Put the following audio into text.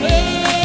hey.